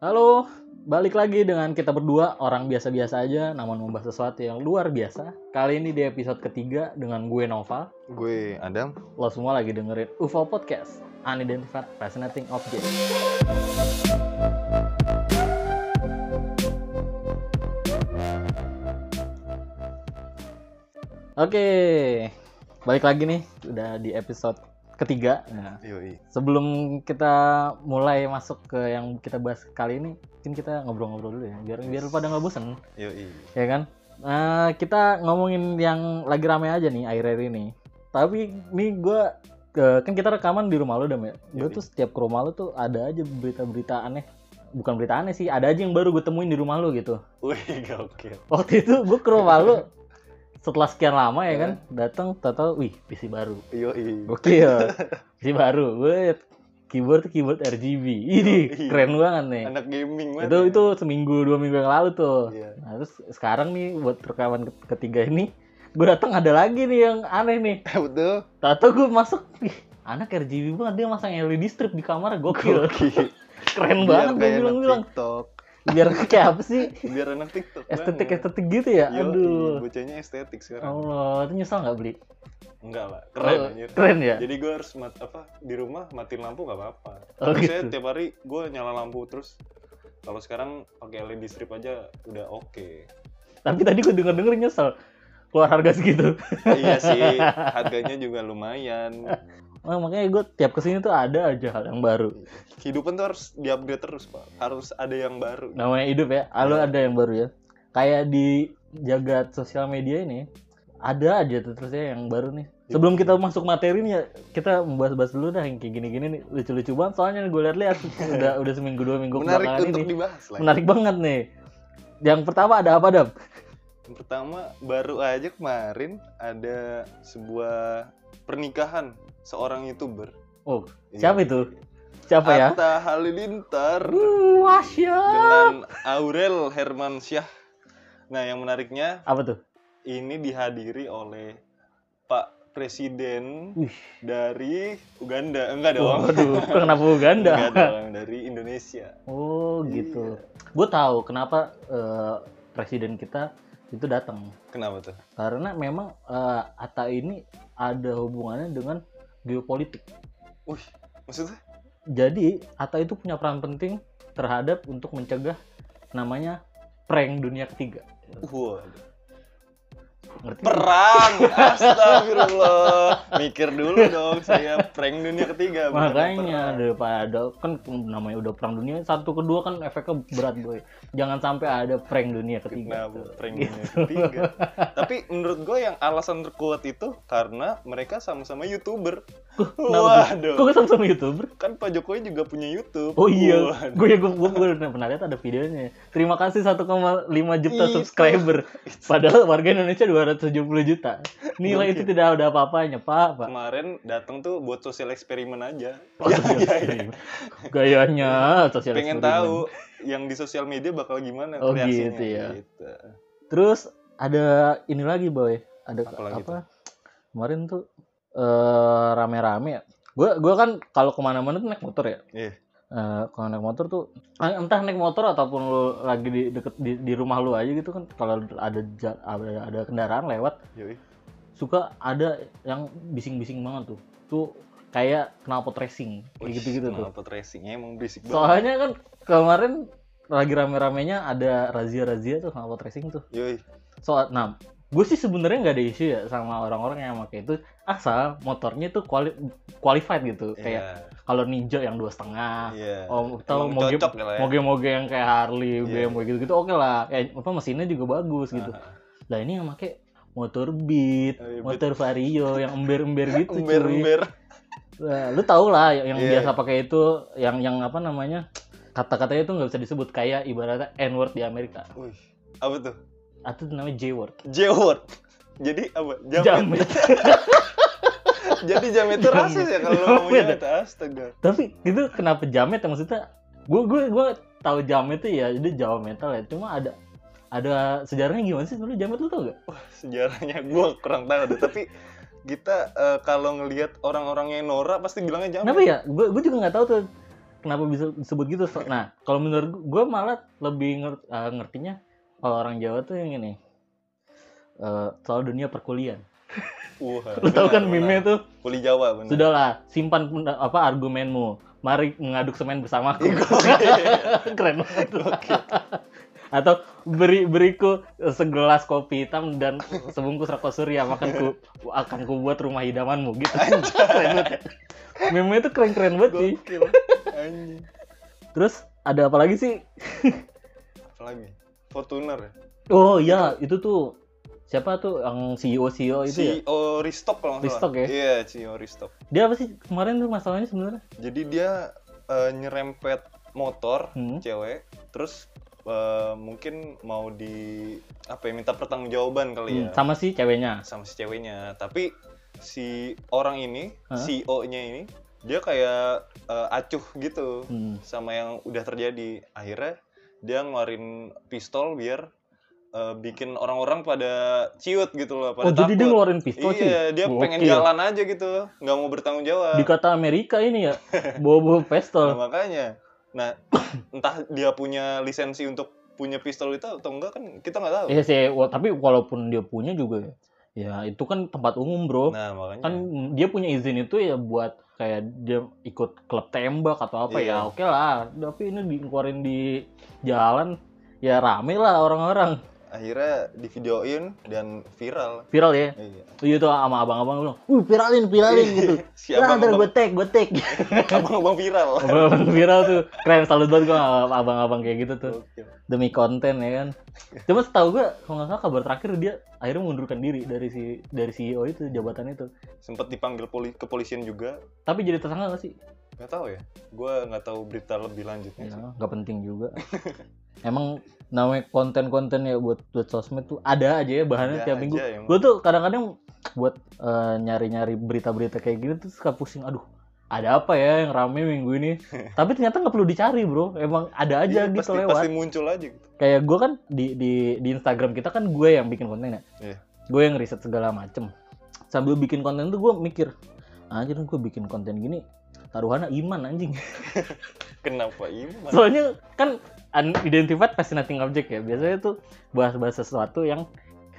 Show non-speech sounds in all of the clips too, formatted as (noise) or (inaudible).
Halo, balik lagi dengan kita berdua orang biasa-biasa aja namun membahas sesuatu yang luar biasa. Kali ini di episode ketiga dengan gue Nova. Gue Adam. Lo semua lagi dengerin UFO Podcast, Unidentified Fascinating Object. Oke, balik lagi nih, udah di episode ketiga. Nah, Yoi. sebelum kita mulai masuk ke yang kita bahas kali ini, mungkin kita ngobrol-ngobrol dulu ya, biar biar pada nggak bosen, Yoi. ya kan? Nah, kita ngomongin yang lagi rame aja nih akhir-akhir ini. Tapi nih gue kan kita rekaman di rumah lo dam ya. Gue tuh setiap ke rumah lo tuh ada aja berita-berita aneh. Bukan berita aneh sih, ada aja yang baru gue temuin di rumah lo gitu. Wih, gokil. Waktu itu gue ke rumah lo setelah sekian lama ya kan, datang tahu wih PC baru. Yoi. Gokil. (laughs) PC baru. Gue keyboard keyboard RGB. Ini keren banget nih. Anak gaming banget. Itu ya. itu seminggu dua minggu yang lalu tuh. Iya. Nah, terus sekarang nih buat rekaman ke- ketiga ini, gue datang ada lagi nih yang aneh nih. (laughs) Betul. Tahu gue masuk, ih, anak RGB banget dia masang LED strip di kamar gokil. Gokil. (laughs) Keren Biar banget gue bilang-bilang. TikTok. Biar (laughs) kayak apa sih? Biar anak TikTok. Estetik banget. estetik gitu ya. Yoi, Aduh. Bocahnya estetik sekarang. Allah, itu nyesal nggak beli? Enggak lah. Keren Oh, anjir. Keren ya? Jadi gue harus mat, apa di rumah matiin lampu gak apa-apa. Oh, saya gitu. tiap hari gue nyala lampu terus. Kalau sekarang pakai LED strip aja udah oke. Tapi tadi gue denger-denger nyesel. Keluar harga segitu. iya sih, (laughs) harganya juga lumayan. Nah, makanya gue tiap ke sini tuh ada aja hal yang baru. Kehidupan tuh harus diupdate terus, Pak. Harus ada yang baru. namanya hidup ya lalu Iya. ada yang baru ya kayak di jagat sosial media ini ada aja tuh terusnya yang baru nih sebelum kita masuk materi nih ya kita membahas-bahas dulu dah yang kayak gini-gini nih lucu-lucu banget soalnya gue lihat-lihat (laughs) udah udah seminggu dua minggu Menarik untuk ini dibahas lah. menarik banget nih yang pertama ada apa dam Yang pertama, baru aja kemarin ada sebuah pernikahan seorang YouTuber. oh Iya. siapa itu siapa ya Atta Halilintar uh, Wasya dengan Aurel Hermansyah. Nah, yang menariknya apa tuh ini dihadiri oleh Pak Presiden Wih. dari Uganda. Enggak dong. waduh (laughs) kenapa Uganda Enggak dong, dari Indonesia. oh Iya. gitu gue tahu kenapa eh, presiden kita itu datang Kenapa tuh? karena memang eh, Atta ini ada hubungannya dengan geopolitik. Wih, maksudnya? Jadi Atta itu punya peran penting terhadap untuk mencegah namanya prank dunia ketiga. Wah, Ngerti? perang. (laughs) Astagfirullah. Mikir dulu dong saya prank dunia ketiga. Makanya daripada kan namanya udah perang dunia satu kedua kan efeknya berat boy. Jangan sampai ada prank dunia ketiga. Kenapa prank Gitu. dunia ketiga? Tapi menurut gue yang alasan terkuat itu karena mereka sama-sama youtuber. Waduh. Kok sama youtuber? Kan Pak Jokowi juga punya YouTube. Oh iya, gue gue gue gue pernah lihat ada videonya. Terima kasih 1,5 juta subscriber. Padahal warga Indonesia 270 juta. Nilai itu tidak ada apa-apanya, Pak. Pak. Kemarin datang tuh buat sosial eksperimen aja. Oh, Ya, sosial (laughs) ya, ya. eksperimen. Gayanya sosial Pengen eksperimen. tahu yang di sosial media bakal gimana Oh, reaksinya. gitu ya. gitu. Terus ada ini lagi, Boy. Ada Apa lagi apa? Kemarin tuh eh rame-rame ya. Gue gua kan kalau ke mana-mana tuh naik motor ya. Iya. Eh, kalau naik motor tuh eh, entah naik motor ataupun lu lagi di deket di, di rumah lu aja gitu kan kalau ada ada, ada kendaraan lewat Yoi. suka ada yang bising-bising banget tuh tuh kayak knalpot racing kayak gitu-gitu tuh Knalpot racingnya emang berisik banget. soalnya kan kemarin lagi rame-ramenya ada razia-razia tuh knalpot racing tuh Yoi. soal nah gue sih sebenarnya nggak ada isu ya sama orang-orang yang pakai itu asal motornya tuh quali- qualified gitu kayak Iya. kalau ninja yang dua setengah Iya. oh moge cocok ya ya. moge-moge yang kayak Harley Iya. BMW gitu-gitu oke lah kayak apa mesinnya juga bagus gitu Ah, lah ini yang pakai motor Beat, iya, motor Vario yang ember-ember (laughs) gitu cuy. Ember-ember. Nah, lu tau lah yang, Iya. biasa pakai itu yang yang apa namanya kata-katanya itu nggak bisa disebut kayak ibaratnya N word di Amerika Wih. Apa tuh? Atau namanya J word J-word. Jadi apa? Jamet. jamet (laughs) Jadi jamet itu Jamet. rasis ya kalau Jamet. ngomongnya jamet. Astaga. tapi itu kenapa jamet ya maksudnya gue gue gue tahu jamet itu ya jadi Jawa metal ya cuma ada ada sejarahnya gimana sih dulu jamet lu tau gak? Sejarahnya gua kurang tahu deh, tapi kita eh, kalau ngelihat orang-orang yang norak pasti bilangnya jamet. Kenapa ya? Gue gue juga nggak tahu tuh. kenapa bisa disebut gitu nah kalau menurut gue malah lebih nger- eh, ngertinya kalau orang Jawa tuh yang ini eh, soal dunia perkuliahan Wah, lu tahu kan benar, meme tuh? Kuli Jawa benar. sudahlah simpan apa argumenmu. Mari mengaduk semen bersamaku (laughs) keren banget. Atau beri beriku segelas kopi hitam dan sebungkus rokok surya makanku akan ku buat rumah idamanmu gitu. (laughs) Keren banget. Meme itu keren keren banget sih. Terus ada apa lagi sih? Apa lagi? Fortuner ya? oh iya itu tuh siapa tuh yang CEO CEO itu ya CEO Restock kalau nggak Restock salah. ya? Iya, CEO Restock. dia apa sih kemarin tuh masalahnya sebenarnya Jadi dia eh, nyerempet motor Hmm. cewek, terus eh, mungkin mau di apa ya minta pertanggungjawaban kali ya Hmm, sama si ceweknya sama si ceweknya. Tapi si orang ini, Hah? CEO-nya ini, dia kayak eh, acuh gitu Hmm. sama yang udah terjadi. Akhirnya dia ngeluarin pistol biar eh, bikin orang-orang pada ciut gitu loh, pada oh jadi dia ngeluarin pistol sih Iya, dia pengen jalan aja gitu, nggak mau bertanggung jawab. dikata Amerika ini ya (laughs) bawa-bawa Nah, pistol makanya. Nah, (coughs) entah dia punya lisensi untuk punya pistol itu atau enggak kan kita nggak tahu. Iya sih, tapi walaupun dia punya juga ya, ya itu kan tempat umum bro. Nah, makanya. Kan dia punya izin itu ya buat kayak dia ikut klub tembak atau apa Iya. ya oke lah. Tapi ini dikeluarin di jalan ya rame lah orang-orang. Akhirnya divideoin dan viral. Viral ya. Iya. Iya tuh sama abang-abang bilang, "Wih, viralin, viralin gitu." (laughs) Si Lah, ntar gue abang-abang tag, gue tag. (laughs) abang-abang viral. abang viral tuh. Keren, salut banget gue sama abang-abang kayak gitu tuh. Demi konten ya kan. Cuma setahu gue, kalau nggak salah kabar terakhir dia akhirnya mengundurkan diri dari si dari CEO itu jabatan itu. Sempet dipanggil poli kepolisian juga. Tapi jadi tersangka nggak sih? Nggak tahu ya. Gua nggak tahu berita lebih lanjutnya Ya, nggak penting juga. (laughs) Emang namanya konten-konten ya buat buat sosmed tuh ada aja ya bahannya Ada tiap minggu. Gue tuh kadang-kadang buat eh, nyari-nyari berita-berita kayak gini tuh suka pusing. Aduh, ada apa ya yang rame minggu ini? (laughs) Tapi ternyata nggak perlu dicari bro. Emang ada aja Iya, gitu pasti, lewat. pasti muncul aja gitu. Kayak gue kan di di di Instagram kita kan gue yang bikin konten ya. Iya. Gue yang riset segala macem. Sambil bikin konten tuh gue mikir, anjir gue bikin konten gini taruhannya iman anjing. (laughs) Kenapa iman? Soalnya kan unidentified fascinating object ya. Biasanya tuh bahas-bahas sesuatu yang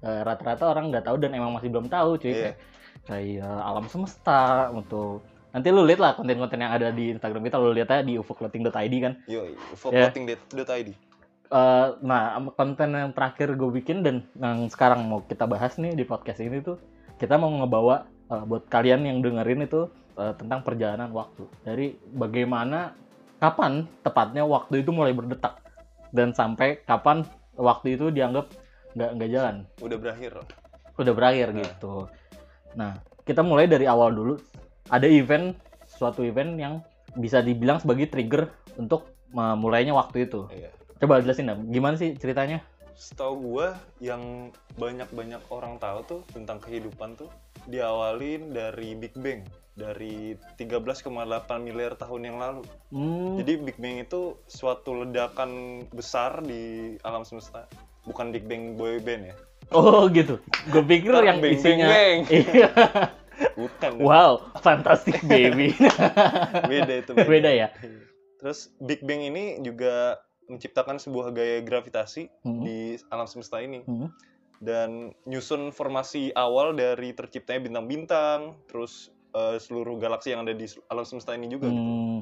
eh, rata-rata orang nggak tahu dan emang masih belum tahu cuy. Iya. Kayak, kayak alam semesta untuk nanti lu lihat lah konten-konten yang ada di Instagram kita lu lihat aja di ufoclothing.id kan. Yo, Ya. ufoclothing.id. Eh, nah konten yang terakhir gue bikin dan yang sekarang mau kita bahas nih di podcast ini tuh kita mau ngebawa eh, buat kalian yang dengerin itu eh, tentang perjalanan waktu. Dari bagaimana kapan tepatnya waktu itu mulai berdetak? Dan sampai kapan waktu itu dianggap nggak nggak jalan? Udah berakhir. udah berakhir Nah. gitu. Nah kita mulai dari awal dulu. Ada event suatu event yang bisa dibilang sebagai trigger untuk memulainya waktu itu. Iya. coba jelasin dong gimana sih ceritanya? Setahu gua yang banyak-banyak orang tahu tuh tentang kehidupan tuh diawalin dari Big Bang dari 13,8 miliar tahun yang lalu. Hmm, Jadi Big Bang itu suatu ledakan besar di alam semesta. Bukan Big Bang boy band ya. oh gitu. Gue pikir yang beng, isinya. beng, beng. (laughs) Iya. Bukan. wow, fantastic baby. (laughs) Beda itu. Beda ya? Terus Big Bang ini juga menciptakan sebuah gaya gravitasi Hmm. di alam semesta ini. Hmm. Dan nyusun formasi awal dari terciptanya bintang-bintang, terus eh, seluruh galaksi yang ada di alam semesta ini juga. gitu. Hmm.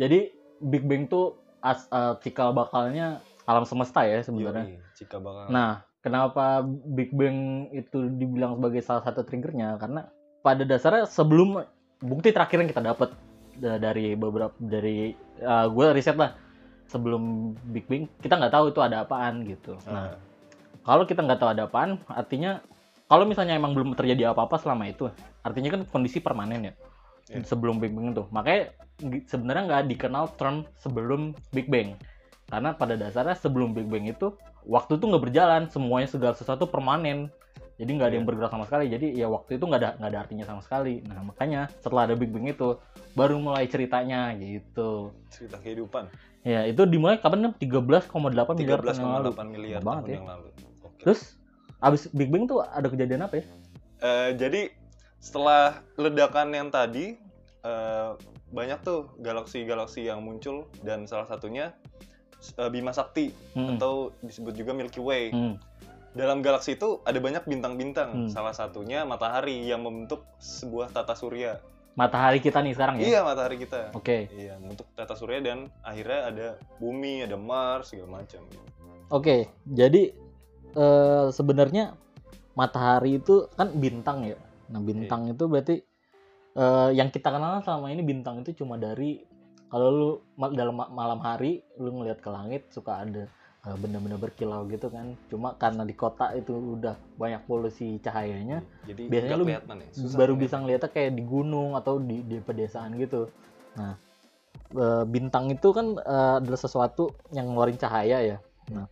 Jadi Big Bang tuh as, eh, cikal bakalnya alam semesta ya sebenarnya. Yoi, Cika bakal. Nah, kenapa Big Bang itu dibilang sebagai salah satu triggernya? Karena pada dasarnya sebelum bukti terakhir yang kita dapat da- dari beberapa dari gue riset lah sebelum Big Bang kita nggak tahu itu ada apaan gitu. Nah, Nah, kalau kita nggak tahu ada apaan, artinya kalau misalnya emang belum terjadi apa-apa selama itu, artinya kan kondisi permanen ya Iya. sebelum Big Bang itu. Makanya sebenarnya nggak dikenal term sebelum Big Bang, karena pada dasarnya sebelum Big Bang itu waktu itu nggak berjalan, semuanya segala sesuatu permanen. Jadi nggak ada yang Iya. bergerak sama sekali. Jadi ya waktu itu nggak ada nggak ada artinya sama sekali. Nah makanya setelah ada Big Bang itu baru mulai ceritanya gitu. cerita kehidupan. Ya itu dimulai kapan? 13,8 miliar tahun yang lalu. 13,8 miliar tahun ya. yang lalu. Terus abis Big Bang tuh ada kejadian apa ya? Eh, jadi setelah ledakan yang tadi eh, banyak tuh galaksi-galaksi yang muncul dan salah satunya eh, Bima Sakti Hmm. atau disebut juga Milky Way. Hmm. Dalam galaksi itu ada banyak bintang-bintang. Hmm. Salah satunya matahari yang membentuk sebuah tata surya. Matahari kita nih sekarang ya. Iya, matahari kita. Oke. Iya, membentuk tata surya dan akhirnya ada bumi, ada Mars segala macam. Oke, jadi eh, sebenarnya matahari itu kan bintang ya. Nah, bintang itu berarti eh, yang kita kenal selama ini bintang itu cuma dari kalau lu dalam ma- malam hari lu ngelihat ke langit suka ada eh, benda-benda berkilau gitu kan. Cuma karena di kota itu udah banyak polusi cahayanya, Jadi Biasanya lu ya. susah baru ngeliat. bisa ngeliatnya kayak di gunung atau di, di pedesaan gitu. Nah, bintang itu kan adalah sesuatu yang ngeluarin cahaya ya. Nah,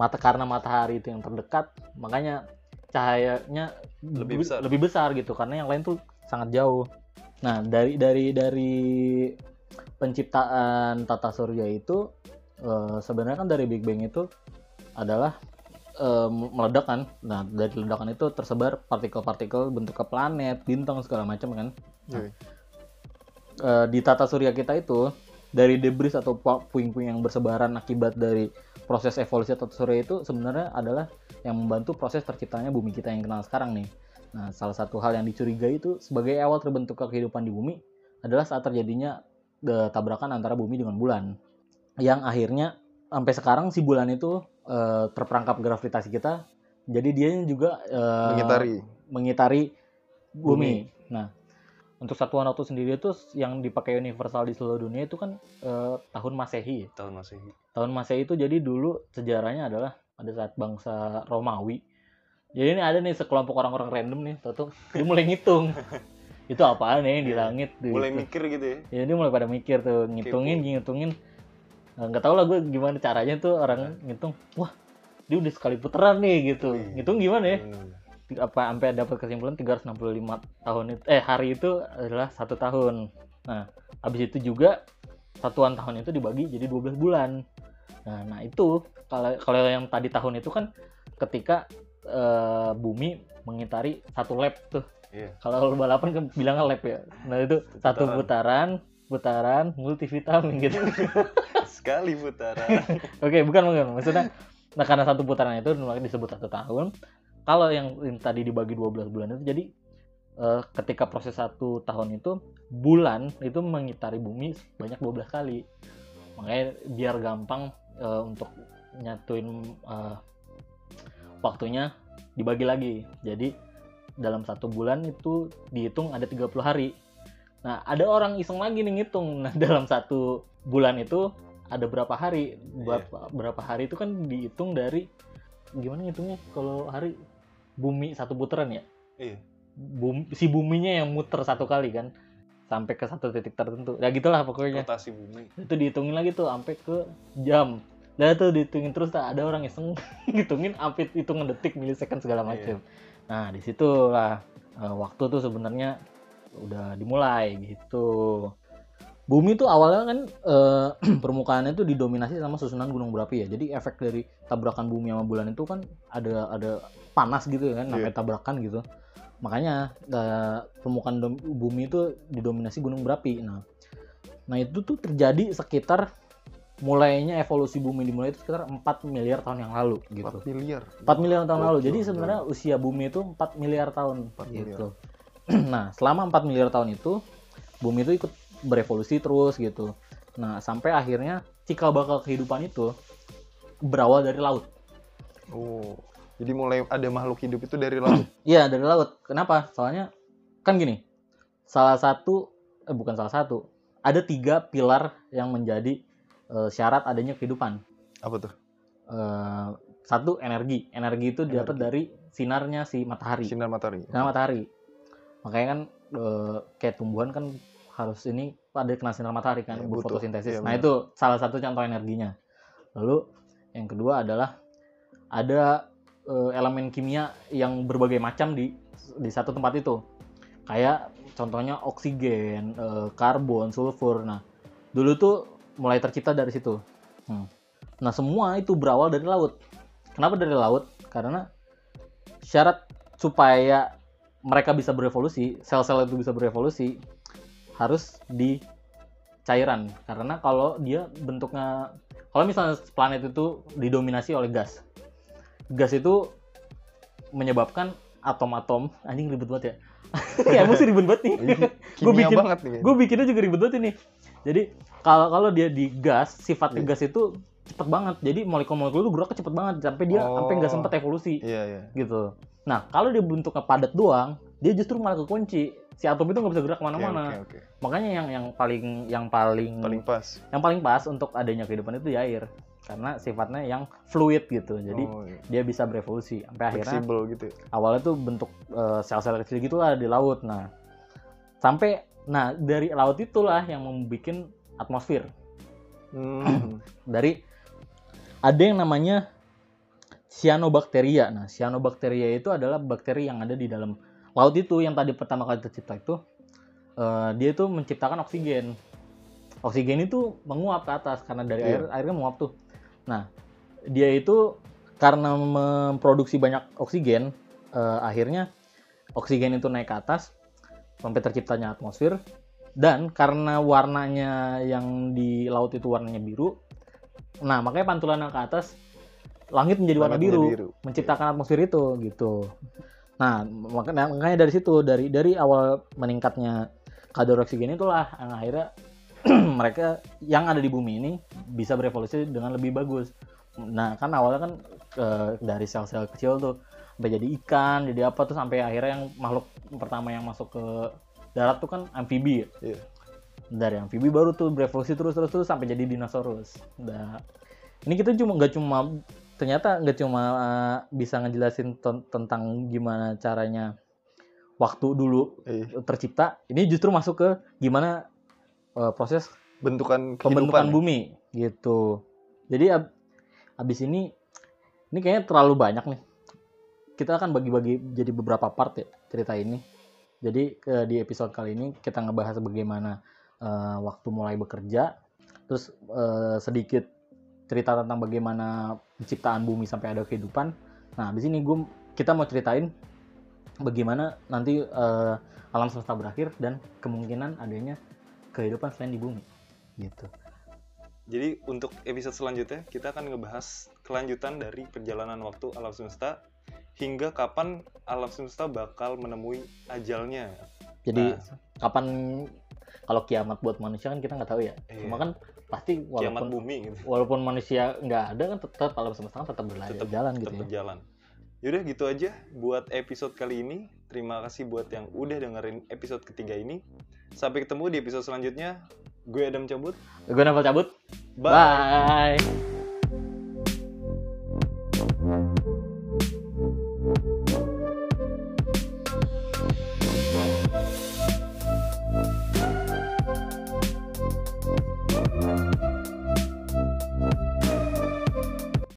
mata karena matahari itu yang terdekat, makanya cahayanya Lebih be- besar. lebih besar gitu. Karena yang lain tuh sangat jauh. Nah, dari dari dari penciptaan tata surya itu eh, sebenarnya kan dari Big Bang itu adalah eh, meledak kan. Nah, dari ledakan itu tersebar partikel-partikel bentuk ke planet, bintang segala macam kan. Iya. Eh, di tata surya kita itu dari debris atau pu- puing-puing yang bersebaran akibat dari proses evolusi tata surya itu sebenarnya adalah yang membantu proses terciptanya bumi kita yang kenal sekarang nih. Nah, salah satu hal yang dicurigai itu sebagai awal terbentuknya kehidupan di bumi adalah saat terjadinya eh, tabrakan antara bumi dengan bulan. Yang akhirnya sampai sekarang si bulan itu eh, terperangkap gravitasi kita. Jadi dia juga eh, Mengitari. mengitari bumi. Nah, untuk satuan waktu sendiri itu yang dipakai universal di seluruh dunia itu kan eh, tahun Masehi. tahun Masehi. Tahun Masehi itu jadi dulu sejarahnya adalah pada saat bangsa Romawi. Jadi ini ada nih sekelompok orang-orang random nih, tuh dia mulai ngitung. (laughs) itu apaan nih di Iya. langit gitu. Mulai mikir gitu ya. Ya dia mulai pada mikir tuh, ngitungin, ngitungin. Eh, Nggak tahu lah gue gimana caranya tuh orang ngitung. Wah, dia udah sekali putaran nih gitu. Wih. Ngitung gimana ya? Hmm. Apa sampai dapat kesimpulan 365 tahun itu eh hari itu adalah satu tahun. Nah, habis itu juga satuan tahun itu dibagi jadi 12 bulan. Nah, nah itu kalau kalau yang tadi tahun itu kan ketika eh, bumi mengitari satu lap tuh. Iya. Kalau balapan kan bilangnya lap ya. Nah, itu satu putaran, putaran multivitamin gitu. (laughs) Sekali putaran. Oke, bukan bukan. Maksudnya nah karena satu putaran itu disebut satu tahun. Kalau yang, yang tadi dibagi 12 bulan itu jadi eh, ketika proses satu tahun itu bulan itu mengitari bumi banyak 12 kali. Makanya biar gampang eh, untuk nyatuin eh, waktunya dibagi lagi. Jadi dalam satu bulan itu dihitung ada 30 hari. Nah, ada orang iseng lagi nih ngitung. (laughs) Nah, dalam satu bulan itu ada berapa hari? Berapa, berapa hari itu kan dihitung dari gimana ngitungnya kalau hari bumi satu putaran ya? Iya. Bum- si buminya yang muter satu kali kan sampai ke satu titik tertentu. Ya gitulah pokoknya. Rotasi bumi. Itu dihitungin lagi tuh sampai ke jam. Nah tuh dihitungin terus tak ada orang iseng (laughs) ngitungin sampai hitungan detik milisecond segala macam. Nah di situlah eh, waktu tuh sebenarnya udah dimulai gitu. Bumi tuh awalnya kan eh, (clears throat) permukaannya tuh didominasi sama susunan gunung berapi ya. Jadi efek dari tabrakan bumi sama bulan itu kan ada ada panas gitu ya kan, sampai tabrakan gitu. Makanya eh, permukaan dom- bumi itu didominasi gunung berapi. Nah, nah itu tuh terjadi sekitar mulainya evolusi bumi dimulai itu sekitar 4 miliar tahun yang lalu gitu. 4 miliar. 4 miliar tahun lalu. Gokil, Jadi sebenarnya usia bumi itu 4 miliar tahun 4 gitu. (clears throat) nah, selama 4 miliar tahun itu bumi itu ikut berevolusi terus gitu. Nah, sampai akhirnya cikal bakal kehidupan itu berawal dari laut. Oh. Jadi mulai ada makhluk hidup itu dari laut. (clears throat) Iya, dari laut. Kenapa? Soalnya kan gini. Salah satu eh bukan salah satu. Ada tiga pilar yang menjadi eh, syarat adanya kehidupan. Apa tuh? Eh, satu energi. Energi itu dapat Energi. dari sinarnya si matahari. Sinar matahari. Sinar matahari. Makanya kan eh, kayak tumbuhan kan harus ini ada kena sinar matahari kan buat butuh. fotosintesis. Iya, nah, itu salah satu contoh energinya. Lalu yang kedua adalah ada eh, elemen kimia yang berbagai macam di di satu tempat itu. Kayak contohnya oksigen, eh, karbon, sulfur. Nah, dulu tuh mulai tercipta dari situ. Hmm. Nah, semua itu berawal dari laut. Kenapa dari laut? Karena syarat supaya mereka bisa berevolusi, sel-sel itu bisa berevolusi, harus di cairan. Karena kalau dia bentuknya kalau misalnya planet itu didominasi oleh gas gas itu menyebabkan atom-atom. Anjing ribet banget ya. (laughs) Ya emosi ribet banget nih. Gua Kimia bikin- banget nih. gue bikinnya juga ribet banget ini. Jadi kalau kalau dia di gas sifatnya Iya. gas itu cepet banget. Jadi molekul-molekul itu geraknya cepet banget. Sampai dia Oh. sampai nggak sempet evolusi. Iya, iya. gitu. Nah kalau dia bentuknya padat doang dia justru malah kekunci si atom itu nggak bisa gerak ke mana-mana oke, oke. makanya yang yang paling yang paling, Paling pas. yang paling pas untuk adanya kehidupan itu di air karena sifatnya yang fluid gitu jadi Oh, iya. dia bisa berevolusi sampai akhirnya fleksibel gitu. ya. awalnya tuh bentuk eh, sel-sel kecil gitulah di laut nah sampai nah dari laut itulah yang membuat atmosfer Hmm. (clears throat) dari ada yang namanya cyanobacteria nah cyanobacteria itu adalah bakteri yang ada di dalam laut itu yang tadi pertama kali tercipta itu eh, dia itu menciptakan oksigen oksigen itu menguap ke atas karena dari Iya. air airnya menguap tuh nah dia itu karena memproduksi banyak oksigen eh, akhirnya oksigen itu naik ke atas sampai terciptanya atmosfer dan karena warnanya yang di laut itu warnanya biru nah makanya pantulannya ke atas langit menjadi warna biru, biru. menciptakan atmosfer itu gitu nah makanya makanya dari situ dari dari awal meningkatnya kadar oksigen itulah yang akhirnya (clears throat) mereka yang ada di bumi ini bisa berevolusi dengan lebih bagus. Nah kan awalnya kan eh, dari sel-sel kecil tuh sampai jadi ikan jadi apa tuh sampai akhirnya yang makhluk pertama yang masuk ke darat tuh kan amfibi ya. Iya. dari amfibi baru tuh berevolusi terus terus terus sampai jadi dinosaurus. Nah ini kita cuma nggak cuma ternyata nggak cuma uh, bisa ngejelasin ten- tentang gimana caranya waktu dulu Iya. tercipta ini justru masuk ke gimana uh, proses Bentukan pembentukan ya? bumi gitu jadi ab- abis ini ini kayaknya terlalu banyak nih kita akan bagi-bagi jadi beberapa part ya cerita ini jadi ke- di episode kali ini kita ngebahas bagaimana eh, waktu mulai bekerja terus eh, sedikit cerita tentang bagaimana penciptaan bumi sampai ada kehidupan nah abis ini gue kita mau ceritain bagaimana nanti eh, alam semesta berakhir dan kemungkinan adanya kehidupan selain di bumi gitu Jadi untuk episode selanjutnya kita akan ngebahas kelanjutan dari perjalanan waktu alam semesta hingga kapan alam semesta bakal menemui ajalnya. Jadi Nah. kapan kalau kiamat buat manusia kan kita nggak tahu ya. Iya. Cuma kan pasti Kiamat walaupun bumi gitu. walaupun manusia nggak ada kan tetap alam semesta kan tetap berlari Tetap- jalan tetap gitu ya. berjalan. Yaudah gitu aja buat episode kali ini. Terima kasih buat yang udah dengerin episode ketiga ini. Sampai ketemu di episode selanjutnya. Gue Adam cabut. Gue Naval cabut. Bye. Bye.